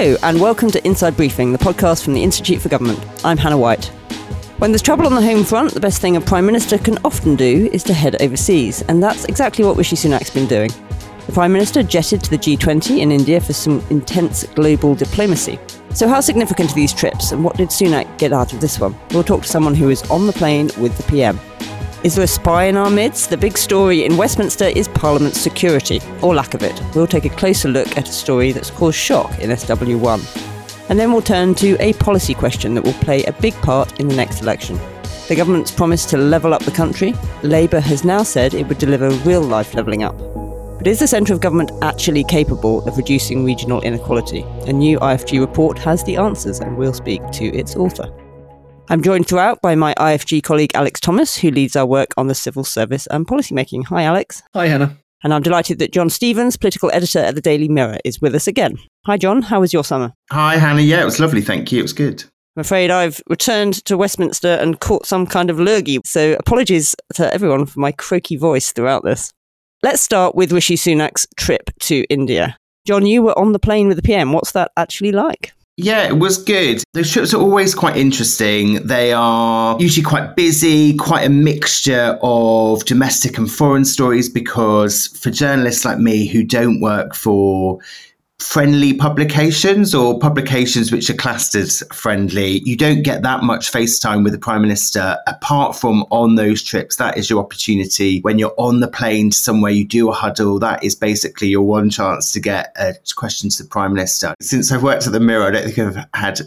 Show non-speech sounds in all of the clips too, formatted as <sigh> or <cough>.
Hello, and welcome to Inside Briefing, the podcast from the Institute for Government. I'm Hannah White. When there's trouble on the home front, the best thing a Prime Minister can often do is to head overseas, and that's exactly what Rishi Sunak's been doing. The Prime Minister jetted to the G20 in India for some intense global diplomacy. So, how significant are these trips, and what did Sunak get out of this one? We'll talk to someone who is on the plane with the PM. Is there a spy in our midst? The big story in Westminster is Parliament's security, or lack of it. We'll take a closer look at a story that's caused shock in SW1. And then we'll turn to a policy question that will play a big part in the next election. The government's promise to level up the country, Labour has now said it would deliver real life levelling up. But is the centre of government actually capable of reducing regional inequality? A new IFG report has the answers, and we'll speak to its author. I'm joined throughout by my IFG colleague Alex Thomas, who leads our work on the civil service and policymaking. Hi, Alex. Hi, Hannah. And I'm delighted that John Stevens, political editor at the Daily Mirror, is with us again. Hi, John. How was your summer? Hi, Hannah. Yeah, it was lovely. Thank you. It was good. I'm afraid I've returned to Westminster and caught some kind of lurgy, so apologies to everyone for my croaky voice throughout this. Let's start with Rishi Sunak's trip to India. John, you were on the plane with the PM. What's that actually like? Yeah, it was good. Those trips are always quite interesting. They are usually quite busy, quite a mixture of domestic and foreign stories because for journalists like me who don't work for friendly publications or publications which are classed as friendly, you don't get that much FaceTime with the Prime Minister apart from on those trips. That is your opportunity. When you're on the plane to somewhere, you do a huddle. That is basically your one chance to get a question to the Prime Minister. Since I've worked at the Mirror, I don't think I've had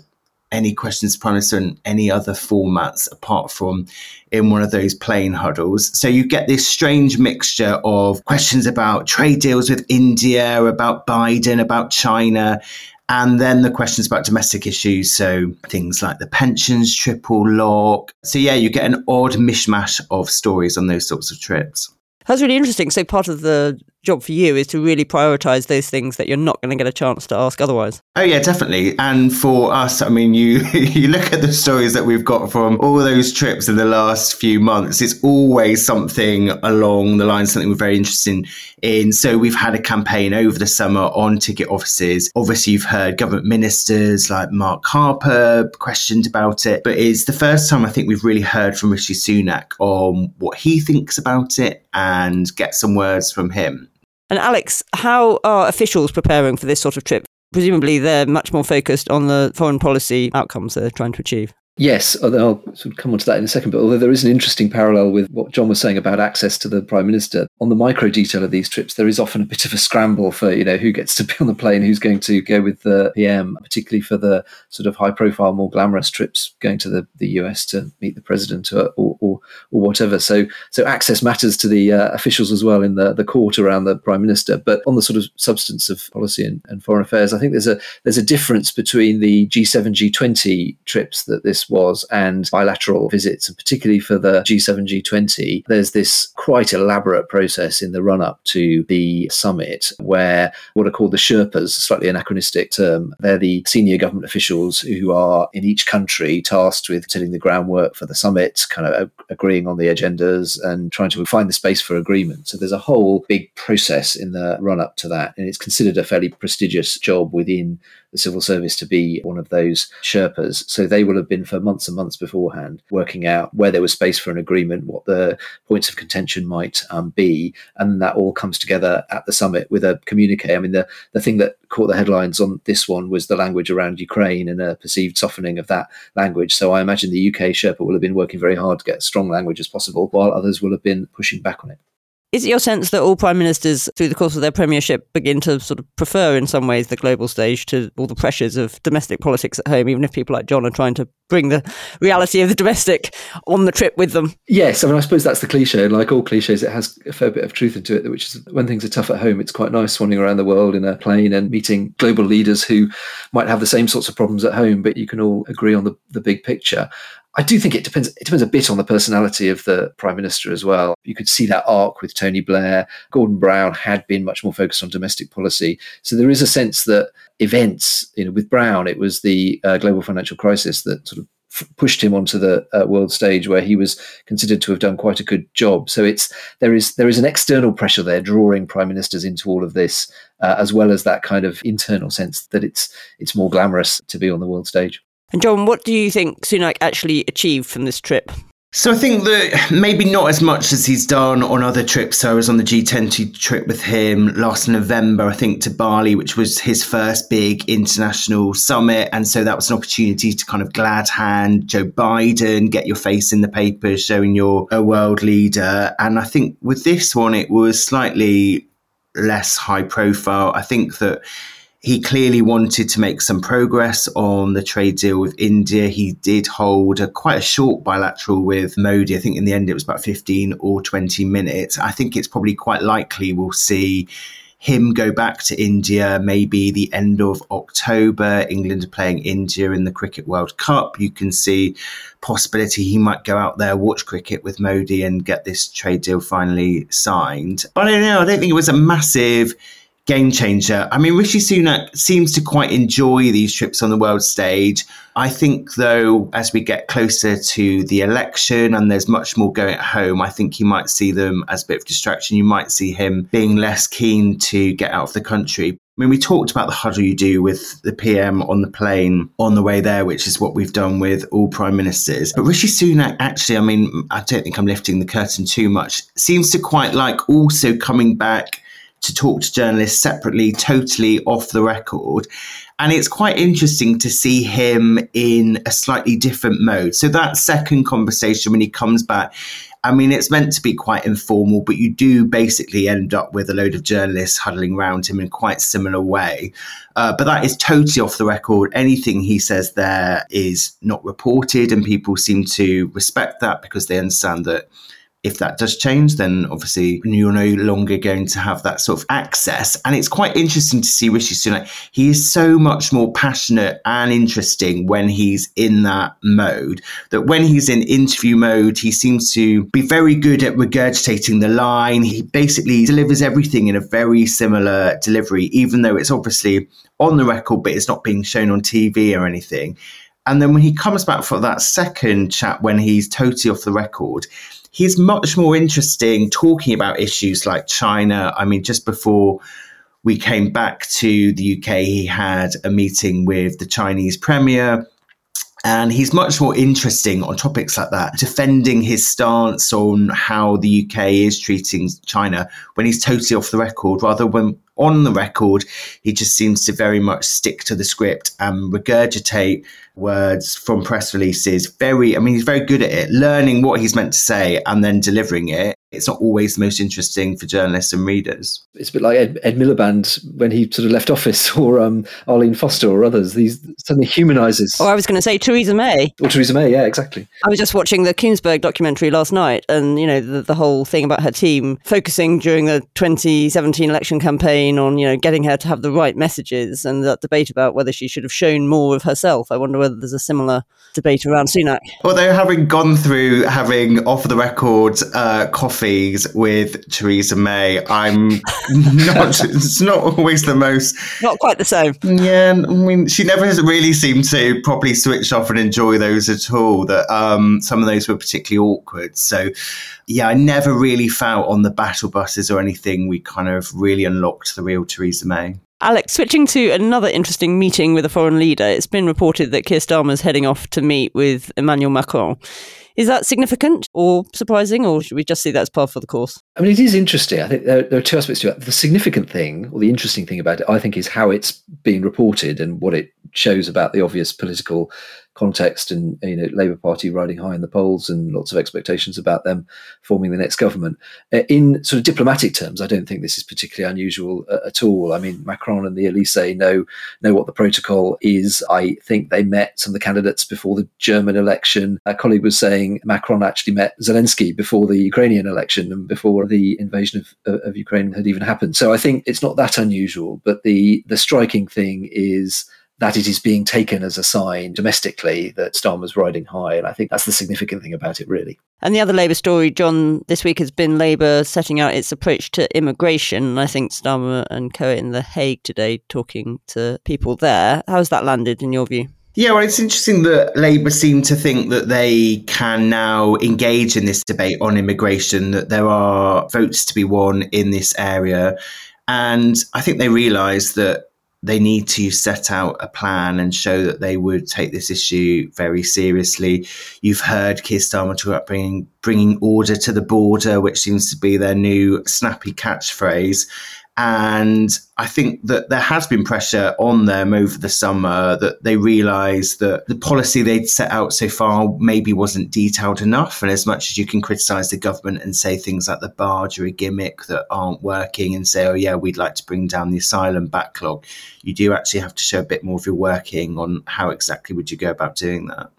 any questions Prime Minister in any other formats apart from in one of those plane huddles. So you get this strange mixture of questions about trade deals with India, about Biden, about China, and then the questions about domestic issues. So things like the pensions triple lock. So yeah, you get an odd mishmash of stories on those sorts of trips. That's really interesting. So part of the job for you is to really prioritize those things that you're not going to get a chance to ask otherwise. Oh yeah, definitely. And for us, I mean, you <laughs> you look at the stories that we've got from all those trips in the last few months. It's always something along the line, something we're very interested in. So we've had a campaign over the summer on ticket offices. Obviously, you've heard government ministers like Mark Harper questioned about it, but it's the first time I think we've really heard from Rishi Sunak on what he thinks about it and get some words from him. And Alex, how are officials preparing for this sort of trip? Presumably, they're much more focused on the foreign policy outcomes they're trying to achieve. Yes, I'll sort of come on to that in a second. But although there is an interesting parallel with what John was saying about access to the Prime Minister, on the micro detail of these trips, there is often a bit of a scramble for, you know, who gets to be on the plane, who's going to go with the PM, particularly for the sort of high profile, more glamorous trips going to the, the US to meet the President or, or, or, whatever. So so access matters to the uh, officials as well in the, the court around the Prime Minister. But on the sort of substance of policy and, and foreign affairs, I think there's a there's a difference between the G7, G20 trips that this was and bilateral visits, and particularly for the G7, G20, there's this quite elaborate process in the run up to the summit where what are called the Sherpas, slightly anachronistic term, they're the senior government officials who are in each country tasked with setting the groundwork for the summit, kind of agreeing on the agendas and trying to find the space for agreement. So there's a whole big process in the run up to that, and it's considered a fairly prestigious job within the civil service to be one of those Sherpas. So they will have been for months and months beforehand working out where there was space for an agreement, what the points of contention might um, be, and that all comes together at the summit with a communique. I mean, the the thing that caught the headlines on this one was the language around Ukraine and a perceived softening of that language. So I imagine the UK Sherpa will have been working very hard to get as strong language as possible, while others will have been pushing back on it. Is it your sense that all prime ministers, through the course of their premiership, begin to sort of prefer, in some ways, the global stage to all the pressures of domestic politics at home, even if people like John are trying to bring the reality of the domestic on the trip with them? Yes, I mean, I suppose that's the cliche. And like all cliches, it has a fair bit of truth into it, which is when things are tough at home, it's quite nice swanning around the world in a plane and meeting global leaders who might have the same sorts of problems at home, but you can all agree on the, the big picture. I do think it depends. It depends a bit on the personality of the prime minister as well. You could see that arc with Tony Blair. Gordon Brown had been much more focused on domestic policy, so there is a sense that events, you know, with Brown, it was the uh, global financial crisis that sort of f- pushed him onto the uh, world stage where he was considered to have done quite a good job. So it's there is there is an external pressure there drawing prime ministers into all of this, uh, as well as that kind of internal sense that it's it's more glamorous to be on the world stage. And John, what do you think Sunak actually achieved from this trip? So I think that maybe not as much as he's done on other trips. So I was on the G20 trip with him last November, I think, to Bali, which was his first big international summit. And so that was an opportunity to kind of glad hand Joe Biden, get your face in the papers, showing you're a world leader. And I think with this one, it was slightly less high profile. I think that he clearly wanted to make some progress on the trade deal with India. He did hold a quite a short bilateral with Modi. I think in the end it was about 15 or 20 minutes. I think it's probably quite likely we'll see him go back to India maybe the end of October. England are playing India in the Cricket World Cup. You can see possibility he might go out there, watch cricket with Modi and get this trade deal finally signed. But I don't know. I don't think it was a massive game changer. I mean, Rishi Sunak seems to quite enjoy these trips on the world stage. I think, though, as we get closer to the election and there's much more going at home, I think you might see them as a bit of distraction. You might see him being less keen to get out of the country. I mean, we talked about the huddle you do with the PM on the plane on the way there, which is what we've done with all prime ministers. But Rishi Sunak, actually, I mean, I don't think I'm lifting the curtain too much, seems to quite like also coming back to talk to journalists separately, totally off the record. And it's quite interesting to see him in a slightly different mode. So that second conversation when he comes back, I mean, it's meant to be quite informal, but you do basically end up with a load of journalists huddling around him in quite similar way. Uh, but that is totally off the record. Anything he says there is not reported, and people seem to respect that because they understand that if that does change, then obviously you're no longer going to have that sort of access. And it's quite interesting to see Rishi Sunak. He is so much more passionate and interesting when he's in that mode. That when he's in interview mode, he seems to be very good at regurgitating the line. He basically delivers everything in a very similar delivery, even though it's obviously on the record, but it's not being shown on TV or anything. And then when he comes back for that second chat, when he's totally off the record, he's much more interesting talking about issues like China. I mean, just before we came back to the UK, he had a meeting with the Chinese premier. And he's much more interesting on topics like that, defending his stance on how the UK is treating China when he's totally off the record, rather when on the record, he just seems to very much stick to the script and regurgitate words from press releases. Very, I mean, he's very good at it, learning what he's meant to say and then delivering it. It's not always the most interesting for journalists and readers. It's a bit like Ed, Ed Miliband when he sort of left office, <laughs> or um, Arlene Foster, or others. These suddenly humanises. Or I was going to say Theresa May. Or Theresa May, yeah, exactly. I was just watching the Kuenssberg documentary last night, and you know the, the whole thing about her team focusing during the 2017 election campaign on you know getting her to have the right messages, and that debate about whether she should have shown more of herself. I wonder whether there's a similar debate around Sunak. Although having gone through having off the record uh, coffees with Theresa May, I'm <laughs> not. it's not always the most. Not quite the same. Yeah, I mean, she never has really seemed to properly switch off and enjoy those at all. That um, some of those were particularly awkward. So, yeah, I never really felt on the battle buses or anything. We kind of really unlocked the real Theresa May. Alex, switching to another interesting meeting with a foreign leader, it's been reported that Keir Starmer's heading off to meet with Emmanuel Macron. Is that significant or surprising, or should we just see that as par for the course? I mean, it is interesting. I think there, there, are two aspects to it. The significant thing, or the interesting thing about it, I think, is how it's being reported and what it shows about the obvious political context and you know Labour Party riding high in the polls and lots of expectations about them forming the next government. Uh, in sort of diplomatic terms, I don't think this is particularly unusual uh, at all. I mean, Macron and the Elysee know know what the protocol is. I think they met some of the candidates before the German election. A colleague was saying Macron actually met Zelensky before the Ukrainian election and before the invasion of, of Ukraine had even happened. So I think it's not that unusual. But the the striking thing is that it is being taken as a sign domestically that Starmer's riding high. And I think that's the significant thing about it, really. And the other Labour story, John, this week has been Labour setting out its approach to immigration. And I think Starmer and Co in The Hague today talking to people there. How's that landed in your view? Yeah, well, it's interesting that Labour seem to think that they can now engage in this debate on immigration, that there are votes to be won in this area. And I think they realise that they need to set out a plan and show that they would take this issue very seriously. You've heard Keir Starmer talk about bringing, bringing order to the border, which seems to be their new snappy catchphrase. And I think that there has been pressure on them over the summer that they realise that the policy they'd set out so far maybe wasn't detailed enough. And as much as you can criticise the government and say things like the barge or a gimmick that aren't working and say, oh, yeah, we'd like to bring down the asylum backlog, you do actually have to show a bit more of your working on how exactly would you go about doing that.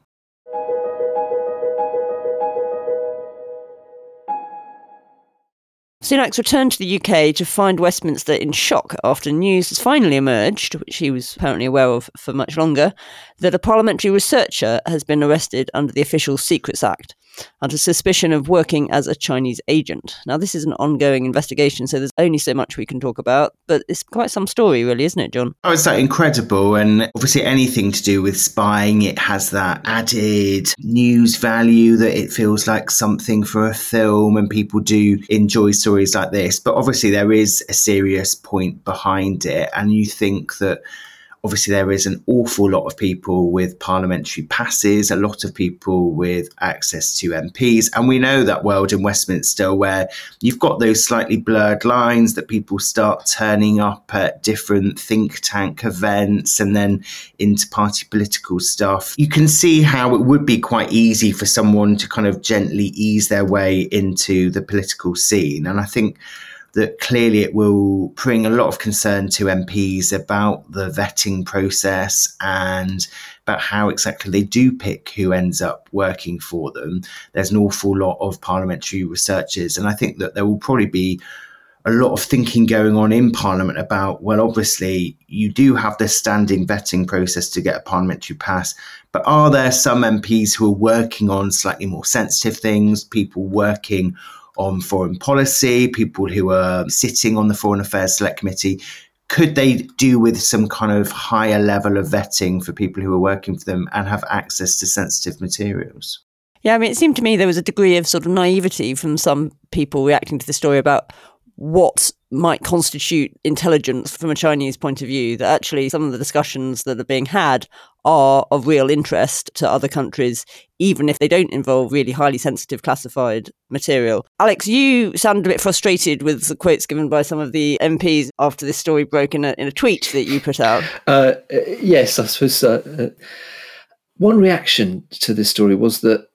Sunak's returned to the UK to find Westminster in shock after news has finally emerged, which he was apparently aware of for much longer, that a parliamentary researcher has been arrested under the Official Secrets Act under suspicion of working as a Chinese agent. Now, this is an ongoing investigation, so there's only so much we can talk about, but it's quite some story, really, isn't it, John? Oh, it's incredible. And obviously, anything to do with spying, it has that added news value that it feels like something for a film, and people do enjoy stories like this. But obviously, there is a serious point behind it. And you think that obviously there is an awful lot of people with parliamentary passes, a lot of people with access to MPs. And we know that world in Westminster where you've got those slightly blurred lines that people start turning up at different think tank events and then into party political stuff. You can see how it would be quite easy for someone to kind of gently ease their way into the political scene. And I think that clearly it will bring a lot of concern to MPs about the vetting process and about how exactly they do pick who ends up working for them. There's an awful lot of parliamentary researchers, and I think that there will probably be a lot of thinking going on in Parliament about, well, obviously, you do have this standing vetting process to get a parliamentary pass, but are there some MPs who are working on slightly more sensitive things, people working on foreign policy, people who are sitting on the Foreign Affairs Select Committee. Could they do with some kind of higher level of vetting for people who are working for them and have access to sensitive materials? Yeah, I mean, it seemed to me there was a degree of sort of naivety from some people reacting to the story about what might constitute intelligence from a Chinese point of view, that actually some of the discussions that are being had are of real interest to other countries, even if they don't involve really highly sensitive classified material. Alex, you sounded a bit frustrated with the quotes given by some of the MPs after this story broke in a, in a tweet that you put out. <laughs> Uh, yes, I suppose uh, uh, one reaction to this story was that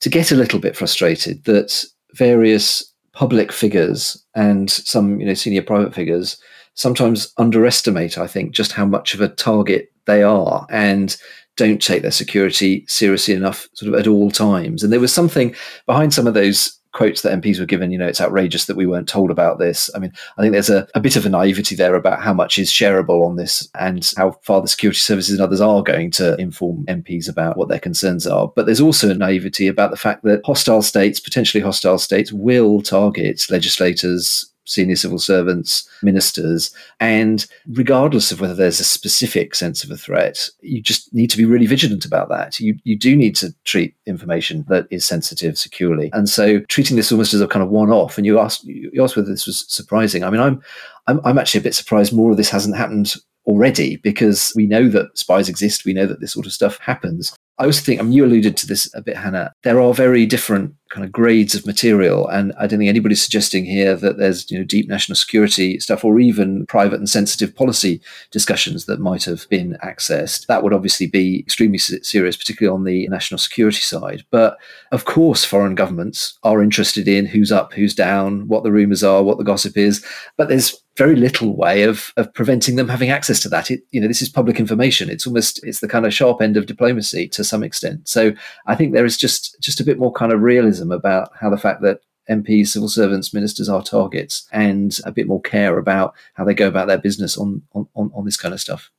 to get a little bit frustrated that various public figures and some you know senior private figures sometimes underestimate i think just how much of a target they are. And don't take their security seriously enough sort of at all times and there was something behind some of those quotes that MPs were given, you know, it's outrageous that we weren't told about this. I mean, I think there's a, a bit of a naivety there about how much is shareable on this and how far the security services and others are going to inform MPs about what their concerns are. But there's also a naivety about the fact that hostile states, potentially hostile states, will target legislators, senior civil servants, ministers. And regardless of whether there's a specific sense of a threat, you just need to be really vigilant about that. You, you do need to treat information that is sensitive securely. And so treating this almost as a kind of one off, and you asked, you asked whether this was surprising. I mean, I'm, I'm, I'm actually a bit surprised more of this hasn't happened already because we know that spies exist. We know that this sort of stuff happens. I also think, I mean, you alluded to this a bit, Hannah. There are very different kind of grades of material, and I don't think anybody's suggesting here that there's you know deep national security stuff or even private and sensitive policy discussions that might have been accessed. That would obviously be extremely serious, particularly on the national security side. But of course, foreign governments are interested in who's up, who's down, what the rumours are, what the gossip is. But there's very little way of, of preventing them having access to that. It, you know, this is public information. It's almost it's the kind of sharp end of diplomacy to some extent. So I think there is just just a bit more kind of realism about how the fact that MPs, civil servants, ministers are targets, and a bit more care about how they go about their business on on, on this kind of stuff.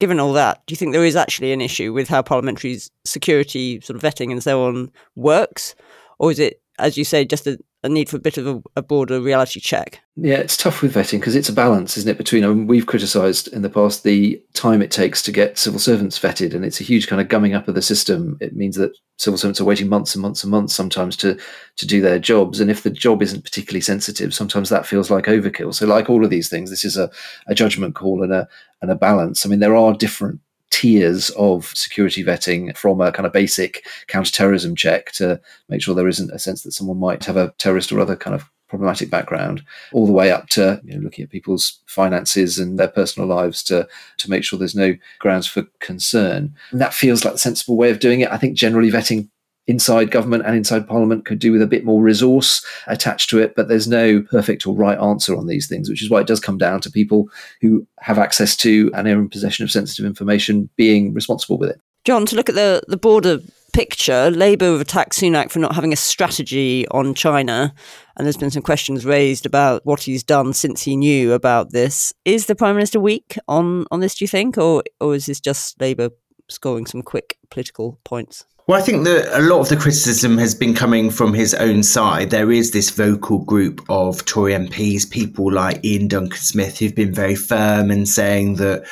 Given all that, do you think there is actually an issue with how parliamentary security sort of vetting and so on works, or is it, as you say, just a, a need for a bit of a, a broader reality check. Yeah, it's tough with vetting because it's a balance, isn't it? Between I mean, we've criticised in the past the time it takes to get civil servants vetted, and it's a huge kind of gumming up of the system. It means that civil servants are waiting months and months and months sometimes to to do their jobs, and if the job isn't particularly sensitive, sometimes that feels like overkill. So, like all of these things, this is a, a judgment call and a and a balance. I mean, there are different tiers of security vetting from a kind of basic counterterrorism check to make sure there isn't a sense that someone might have a terrorist or other kind of problematic background, all the way up to you know, looking at people's finances and their personal lives to to make sure there's no grounds for concern. And that feels like the sensible way of doing it. I think generally vetting inside government and inside parliament could do with a bit more resource attached to it but there's no perfect or right answer on these things which is why it does come down to people who have access to and are in possession of sensitive information being responsible with it. John to look at the the broader picture labour have attacked sunak for not having a strategy on china and there's been some questions raised about what he's done since he knew about this. Is the prime minister weak on on this do you think? Or or is this just labour scoring some quick political points well, I think that a lot of the criticism has been coming from his own side. There is this vocal group of Tory MPs, people like Iain Duncan Smith, who've been very firm in saying that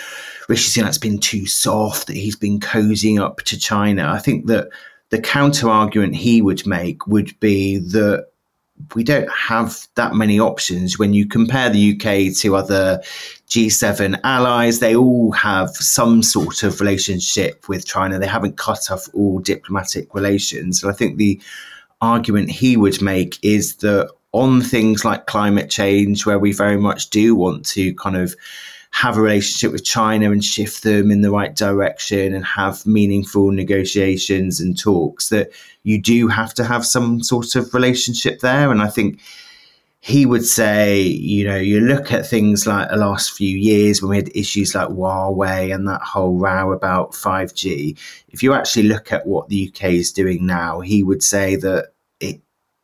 Rishi Sunak's been too soft, that he's been cozying up to China. I think that the counter argument he would make would be that we don't have that many options when you compare the UK to other G7 allies. They all have some sort of relationship with China. They haven't cut off all diplomatic relations. I think the argument he would make is that on things like climate change, where we very much do want to kind of have a relationship with China and shift them in the right direction and have meaningful negotiations and talks, that you do have to have some sort of relationship there. And I think he would say, you know, you look at things like the last few years when we had issues like Huawei and that whole row about 5G. If you actually look at what the UK is doing now, he would say that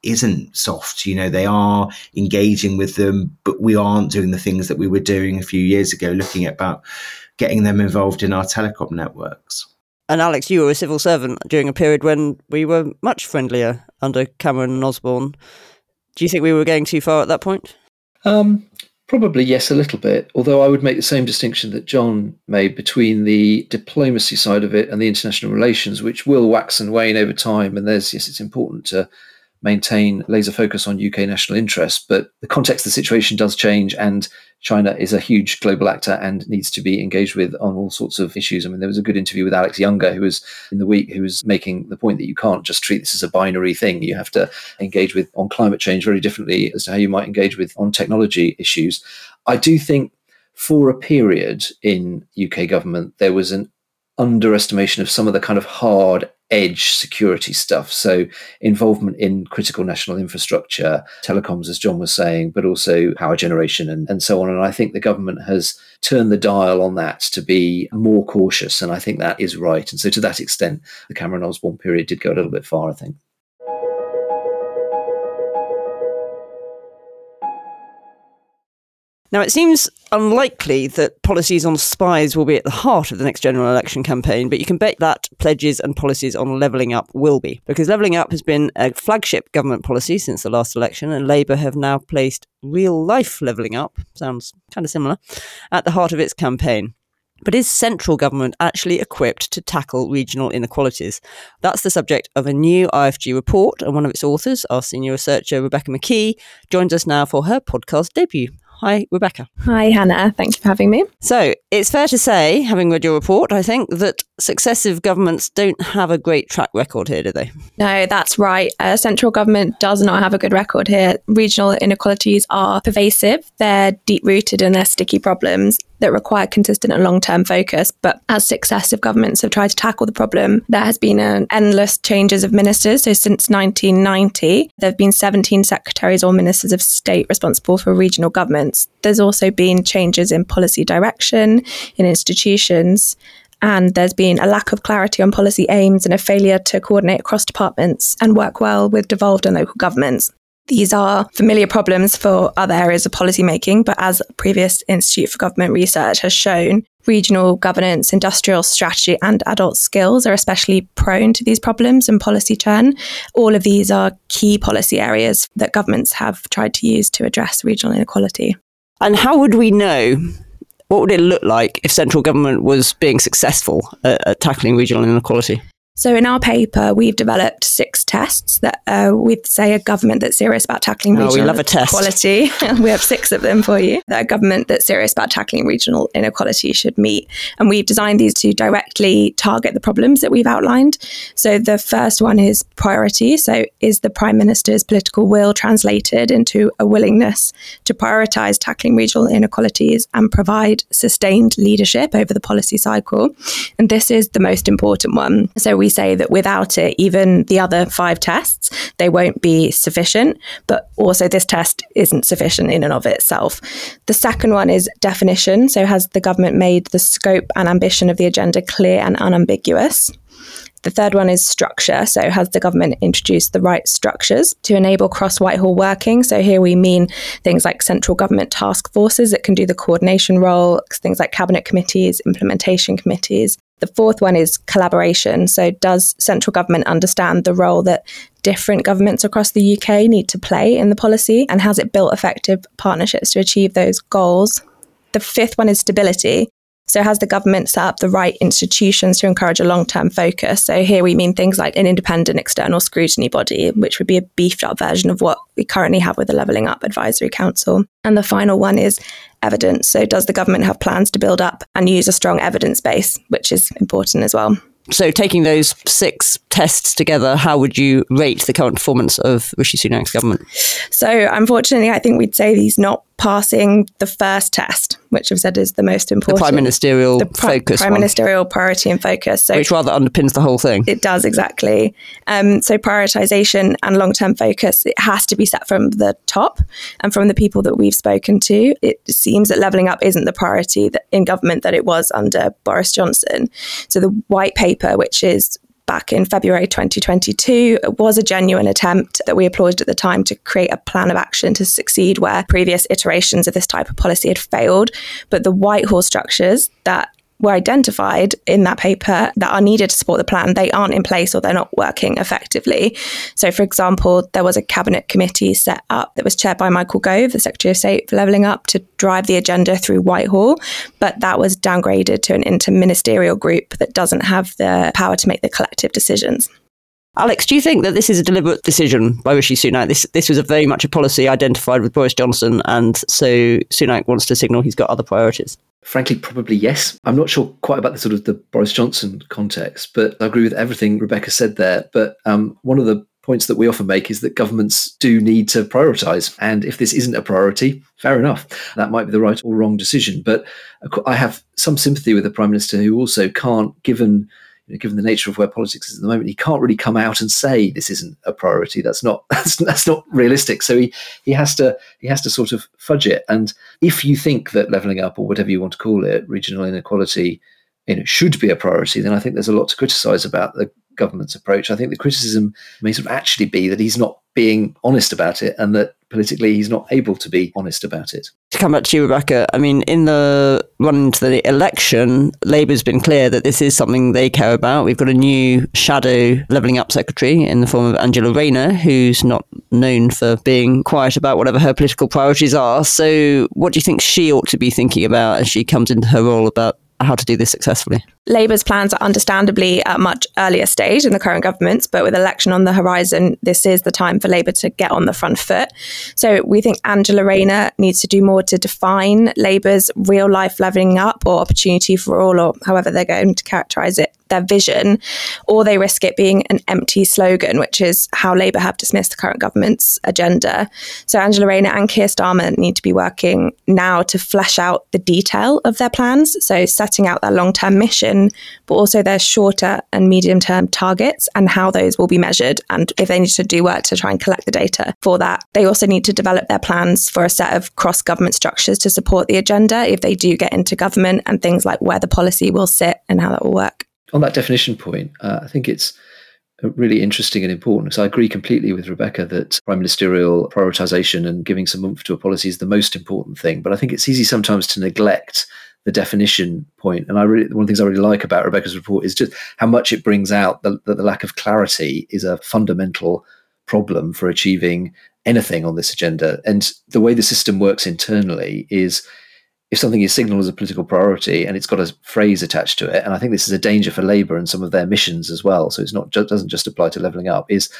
isn't soft. You know, they are engaging with them, but we aren't doing the things that we were doing a few years ago, looking at about getting them involved in our telecom networks. And Alex, you were a civil servant during a period when we were much friendlier under Cameron and Osborne. Do you think we were going too far at that point? Um, probably yes, a little bit. Although I would make the same distinction that John made between the diplomacy side of it and the international relations, which will wax and wane over time. And there's yes, it's important to maintain laser focus on UK national interests. But the context of the situation does change, and China is a huge global actor and needs to be engaged with on all sorts of issues. I mean, there was a good interview with Alex Younger, who was in the week, who was making the point that you can't just treat this as a binary thing. You have to engage with on climate change very differently as to how you might engage with on technology issues. I do think for a period in UK government, there was an underestimation of some of the kind of hard edge security stuff. So, involvement in critical national infrastructure, telecoms, as John was saying, but also power generation and, and so on. And I think the government has turned the dial on that to be more cautious. And I think that is right. And so, to that extent, the Cameron Osborne period did go a little bit far, I think. Now, it seems unlikely that policies on spies will be at the heart of the next general election campaign, but you can bet that pledges and policies on levelling up will be, because levelling up has been a flagship government policy since the last election, and Labour have now placed real life levelling up, sounds kind of similar, at the heart of its campaign. But is central government actually equipped to tackle regional inequalities? That's the subject of a new IFG report, and one of its authors, our senior researcher Rebecca McKee, joins us now for her podcast debut. Hi, Rebecca. Hi, Hannah. Thank you for having me. So, it's fair to say, having read your report, I think that successive governments don't have a great track record here, do they? No, that's right. Uh, central government does not have a good record here. Regional inequalities are pervasive, they're deep rooted and they're sticky problems that require consistent and long term focus. But as successive governments have tried to tackle the problem, there has been an endless changes of ministers. So since 1990, there have been 17 secretaries or ministers of state responsible for regional governments. There's also been changes in policy direction, in institutions. And there's been a lack of clarity on policy aims and a failure to coordinate across departments and work well with devolved and local governments. These are familiar problems for other areas of policymaking, but as previous Institute for Government Research has shown, regional governance, industrial strategy, and adult skills are especially prone to these problems and policy churn. All of these are key policy areas that governments have tried to use to address regional inequality. And how would we know? What would it look like if central government was being successful at, at tackling regional inequality? So, in our paper, we've developed six tests that uh, we'd say a government that's serious about tackling Oh, regional love a test. inequality. <laughs> we have six of them for you. That a government that's serious about tackling regional inequality should meet. And we've designed these to directly target the problems that we've outlined. So, the first one is priority. So, is the Prime Minister's political will translated into a willingness to prioritise tackling regional inequalities and provide sustained leadership over the policy cycle? And this is the most important one. So, we say that without it, even the other five tests, they won't be sufficient. But also, this test isn't sufficient in and of itself. The second one is definition. So, has the government made the scope and ambition of the agenda clear and unambiguous? The third one is structure. So, has the government introduced the right structures to enable cross Whitehall working? So, here we mean things like central government task forces that can do the coordination role, things like cabinet committees, implementation committees. The fourth one is collaboration. So, does central government understand the role that different governments across the UK need to play in the policy? And has it built effective partnerships to achieve those goals? The fifth one is stability. So, has the government set up the right institutions to encourage a long term focus? So, here we mean things like an independent external scrutiny body, which would be a beefed up version of what we currently have with the Levelling Up Advisory Council. And the final one is evidence. So, does the government have plans to build up and use a strong evidence base, which is important as well? So, taking those six tests together, how would you rate the current performance of Rishi Sunak's government? So, unfortunately, I think we'd say he's not passing the first test, which I've said is the most The important. prime ministerial the pri- focus, prime one, ministerial priority and focus. So, which rather underpins the whole thing. It does exactly. Um, so prioritization and long-term focus it has to be set from the top, and from the people that we've spoken to, it seems that leveling up isn't the priority that, in government that it was under Boris Johnson. So the white paper, which is back in February 2022 it was a genuine attempt that we applauded at the time to create a plan of action to succeed where previous iterations of this type of policy had failed. But the Whitehall structures that were identified in that paper that are needed to support the plan, they aren't in place or they're not working effectively. So, for example, there was a cabinet committee set up that was chaired by Michael Gove, the Secretary of State for Levelling Up, to drive the agenda through Whitehall, but that was downgraded to an interministerial group that doesn't have the power to make the collective decisions. Alex, do you think that this is a deliberate decision by Rishi Sunak? This this was a very much a policy identified with Boris Johnson, and so Sunak wants to signal he's got other priorities. Frankly, probably yes. I'm not sure quite about the sort of the Boris Johnson context, but I agree with everything Rebecca said there. But um, one of the points that we often make is that governments do need to prioritise. And if this isn't a priority, fair enough. That might be the right or wrong decision. But I have some sympathy with the Prime Minister who also can't, given you know, given the nature of where politics is at the moment, he can't really come out and say this isn't a priority. That's not <laughs> that's, that's not realistic. So he he has to he has to sort of fudge it. And if you think that levelling up or whatever you want to call it, regional inequality, you know, should be a priority, then I think there's a lot to criticise about the government's approach. I think the criticism may sort of actually be that he's not being honest about it, and that politically he's not able to be honest about it. To come back to you, Rebecca, I mean, in the run to the election, Labour's been clear that this is something they care about. We've got a new shadow levelling up secretary in the form of Angela Rayner, who's not known for being quiet about whatever her political priorities are. So, what do you think she ought to be thinking about as she comes into her role about how to do this successfully? Labour's plans are understandably at a much earlier stage in the current government's, but with election on the horizon, this is the time for Labour to get on the front foot. So we think Angela Rayner needs to do more to define Labour's real life levelling up or opportunity for all, or however they're going to characterise it, their vision, or they risk it being an empty slogan, which is how Labour have dismissed the current government's agenda. So Angela Rayner and Keir Starmer need to be working now to flesh out the detail of their plans. So setting out their long term mission, but also their shorter and medium term targets and how those will be measured. And if they need to do work to try and collect the data for that, they also need to develop their plans for a set of cross government structures to support the agenda if they do get into government and things like where the policy will sit and how that will work on that definition point, uh, I think it's really interesting and important. So I agree completely with Rebecca that prime ministerial prioritisation and giving some oomph to a policy is the most important thing. But I think it's easy sometimes to neglect the definition point. And I really, one of the things I really like about Rebecca's report is just how much it brings out that the lack of clarity is a fundamental problem for achieving anything on this agenda. And the way the system works internally is if something is signaled as a political priority and it's got a phrase attached to it, and I think this is a danger for Labour and some of their missions as well. So it's not just, doesn't just apply to levelling up. Is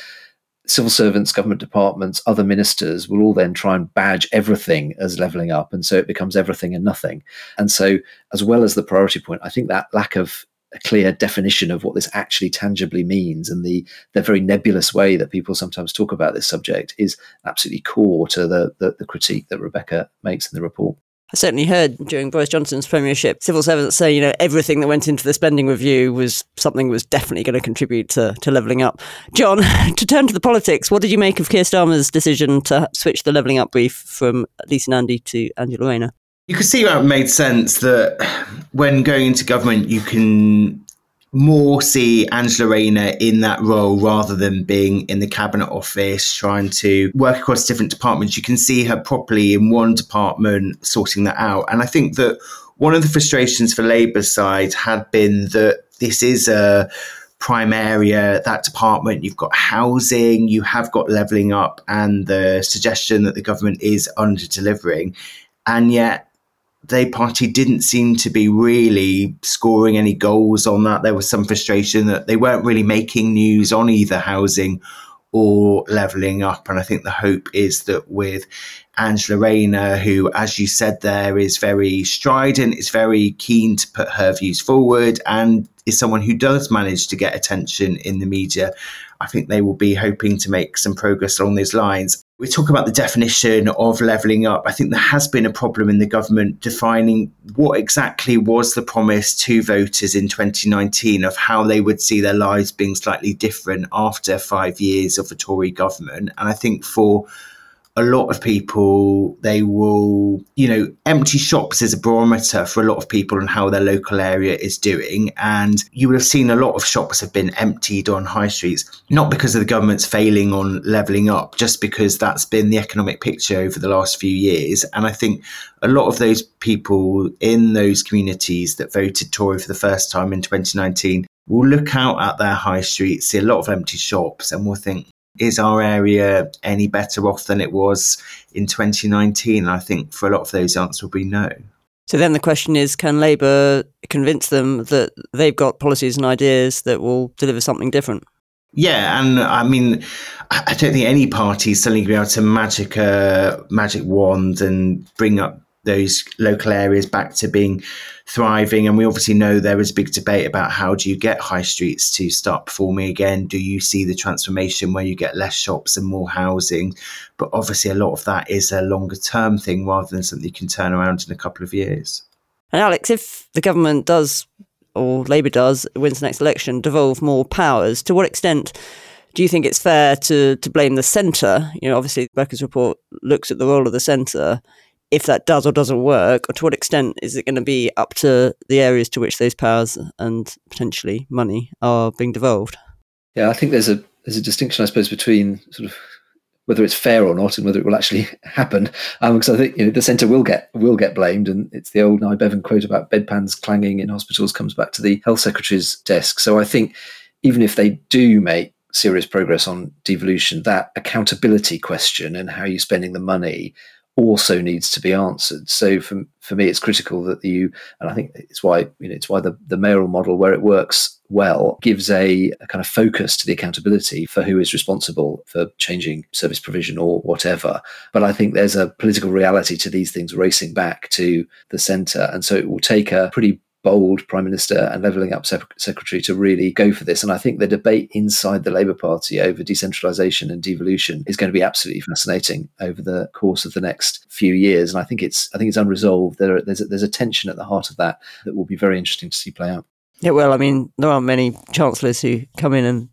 civil servants, government departments, other ministers will all then try and badge everything as levelling up, and so it becomes everything and nothing. And so, as well as the priority point, I think that lack of a clear definition of what this actually tangibly means and the the very nebulous way that people sometimes talk about this subject is absolutely core to the, the, the critique that Rebecca makes in the report. I certainly heard during Boris Johnson's premiership, civil servants say, you know, everything that went into the spending review was something that was definitely going to contribute to, to levelling up. John, <laughs> to turn to the politics, what did you make of Keir Starmer's decision to switch the levelling up brief from Lisa Nandy to Angela Rayner? You could see how it made sense that when going into government, you can more see Angela Rayner in that role rather than being in the cabinet office trying to work across different departments. You can see her properly in one department sorting that out. And I think that one of the frustrations for Labour side had been that this is a prime area, that department, you've got housing, you have got levelling up, and the suggestion that the government is under delivering. And yet they Party didn't seem to be really scoring any goals on that. There was some frustration that they weren't really making news on either housing or levelling up. And I think the hope is that with Angela Rayner, who, as you said there, is very strident, is very keen to put her views forward, and is someone who does manage to get attention in the media. I think they will be hoping to make some progress along those lines. We talk about the definition of levelling up. I think there has been a problem in the government defining what exactly was the promise to voters in 2019 of how they would see their lives being slightly different after five years of a Tory government. And I think for a lot of people, they will, you know, empty shops is a barometer for a lot of people and how their local area is doing. And you would have seen a lot of shops have been emptied on high streets, not because of the government's failing on levelling up, just because that's been the economic picture over the last few years. And I think a lot of those people in those communities that voted Tory for the first time in 2019 will look out at their high streets, see a lot of empty shops, and will think, is our area any better off than it was in 2019? I think for a lot of those, answer will be no. So then the question is can Labour convince them that they've got policies and ideas that will deliver something different? Yeah, and I mean, I don't think any party is suddenly going to be able to magic a magic wand and bring up those local areas back to being thriving. And we obviously know there is a big debate about how do you get high streets to start performing again? Do you see the transformation where you get less shops and more housing? But obviously, a lot of that is a longer term thing rather than something you can turn around in a couple of years. And Alex, if the government does, or Labour does, wins the next election, devolve more powers, to what extent? do you think it's fair to to blame the centre? You know, obviously, Rebecca's report looks at the role of the centre if that does or doesn't work, or to what extent is it going to be up to the areas to which those powers and potentially money are being devolved? Yeah, I think there's a there's a distinction, I suppose, between sort of whether it's fair or not and whether it will actually <laughs> happen. Um, because I think you know, the centre will get will get blamed, and it's the old Nye Bevan quote about bedpans clanging in hospitals comes back to the health secretary's desk. So I think even if they do make serious progress on devolution, that accountability question and how you're spending the money also needs to be answered. So for for me, it's critical that you, and I think it's why you know it's why the the mayoral model where it works well gives a, a, kind of focus to the accountability for who is responsible for changing service provision or whatever. But I think there's a political reality to these things racing back to the centre, and so it will take a pretty bold prime minister and levelling up secretary to really go for this. And I think the debate inside the Labour Party over decentralisation and devolution is going to be absolutely fascinating over the course of the next few years. And I think it's I think it's unresolved. There, there's a, there's a tension at the heart of that that will be very interesting to see play out. Yeah, well, I mean, there aren't many chancellors who come in and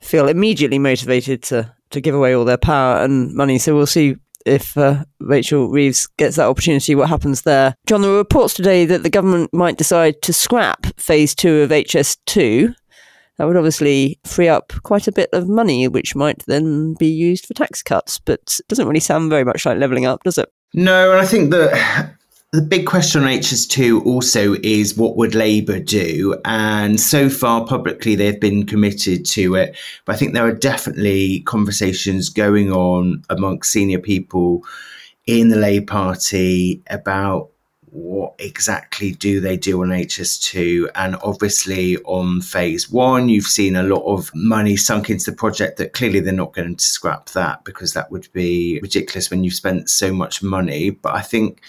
feel immediately motivated to to give away all their power and money. So we'll see if uh, Rachel Reeves gets that opportunity, what happens there? John, there were reports today that the government might decide to scrap phase two of HS2. That would obviously free up quite a bit of money, which might then be used for tax cuts, but it doesn't really sound very much like levelling up, does it? No, and I think that the big question on HS2 also is what would Labour do? And so far, publicly, they've been committed to it. But I think there are definitely conversations going on amongst senior people in the Labour Party about what exactly do they do on HS2? And obviously, on phase one, you've seen a lot of money sunk into the project that clearly they're not going to scrap that because that would be ridiculous when you've spent so much money. But I think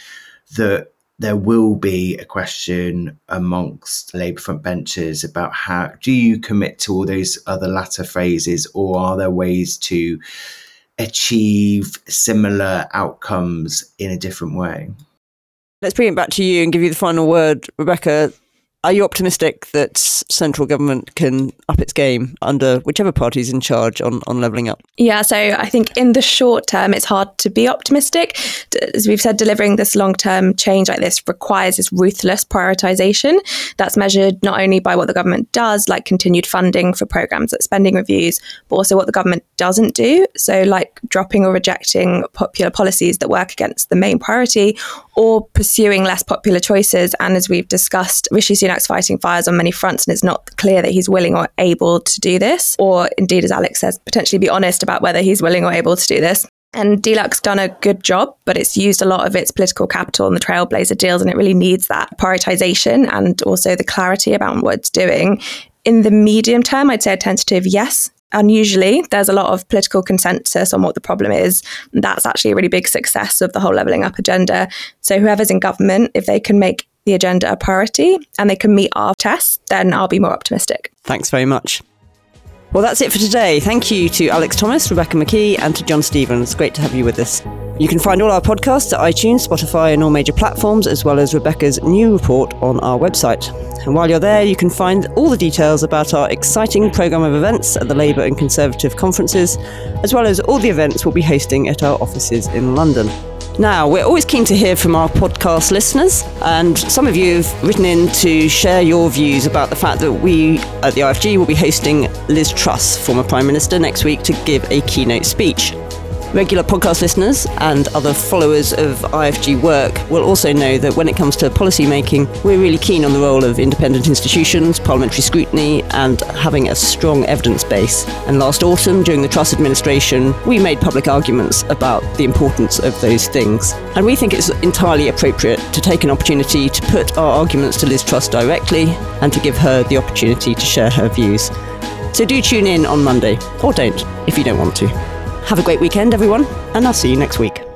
that there will be a question amongst Labour front benches about how do you commit to all those other latter phrases, or are there ways to achieve similar outcomes in a different way? Let's bring it back to you and give you the final word, Rebecca. Are you optimistic that central government can up its game under whichever party's in charge on, on levelling up? Yeah, so I think in the short term, it's hard to be optimistic. As we've said, delivering this long term change like this requires this ruthless prioritisation. That's measured not only by what the government does, like continued funding for programmes like spending reviews, but also what the government doesn't do. So, like dropping or rejecting popular policies that work against the main priority or pursuing less popular choices. And as we've discussed, Rishi Sunak's fighting fires on many fronts, and it's not clear that he's willing or able to do this, or indeed, as Alex says, potentially be honest about whether he's willing or able to do this. And DLUHC's done a good job, but it's used a lot of its political capital on the Trailblazer deals, and it really needs that prioritization and also the clarity about what it's doing. In the medium term, I'd say a tentative yes unusually there's a lot of political consensus on what the problem is. That's actually a really big success of the whole levelling up agenda. So whoever's in government if they can make the agenda a priority and they can meet our tests then i'll be more optimistic. Thanks very much well, that's it for today. Thank you to Alex Thomas, Rebecca McKee, and to John Stevens. Great to have you with us. You can find all our podcasts at iTunes, Spotify, and all major platforms, as well as Rebecca's new report on our website. And while you're there, you can find all the details about our exciting programme of events at the Labour and Conservative conferences, as well as all the events we'll be hosting at our offices in London. Now, we're always keen to hear from our podcast listeners, and some of you have written in to share your views about the fact that we at the IFG will be hosting Liz Truss, former Prime Minister, next week to give a keynote speech. Regular podcast listeners and other followers of IFG work will also know that when it comes to policy making, we're really keen on the role of independent institutions, parliamentary scrutiny, and having a strong evidence base. And last autumn, during the Truss administration, we made public arguments about the importance of those things. And we think it's entirely appropriate to take an opportunity to put our arguments to Liz Truss directly and to give her the opportunity to share her views. So do tune in on Monday, or don't if you don't want to. Have a great weekend, everyone, and I'll see you next week.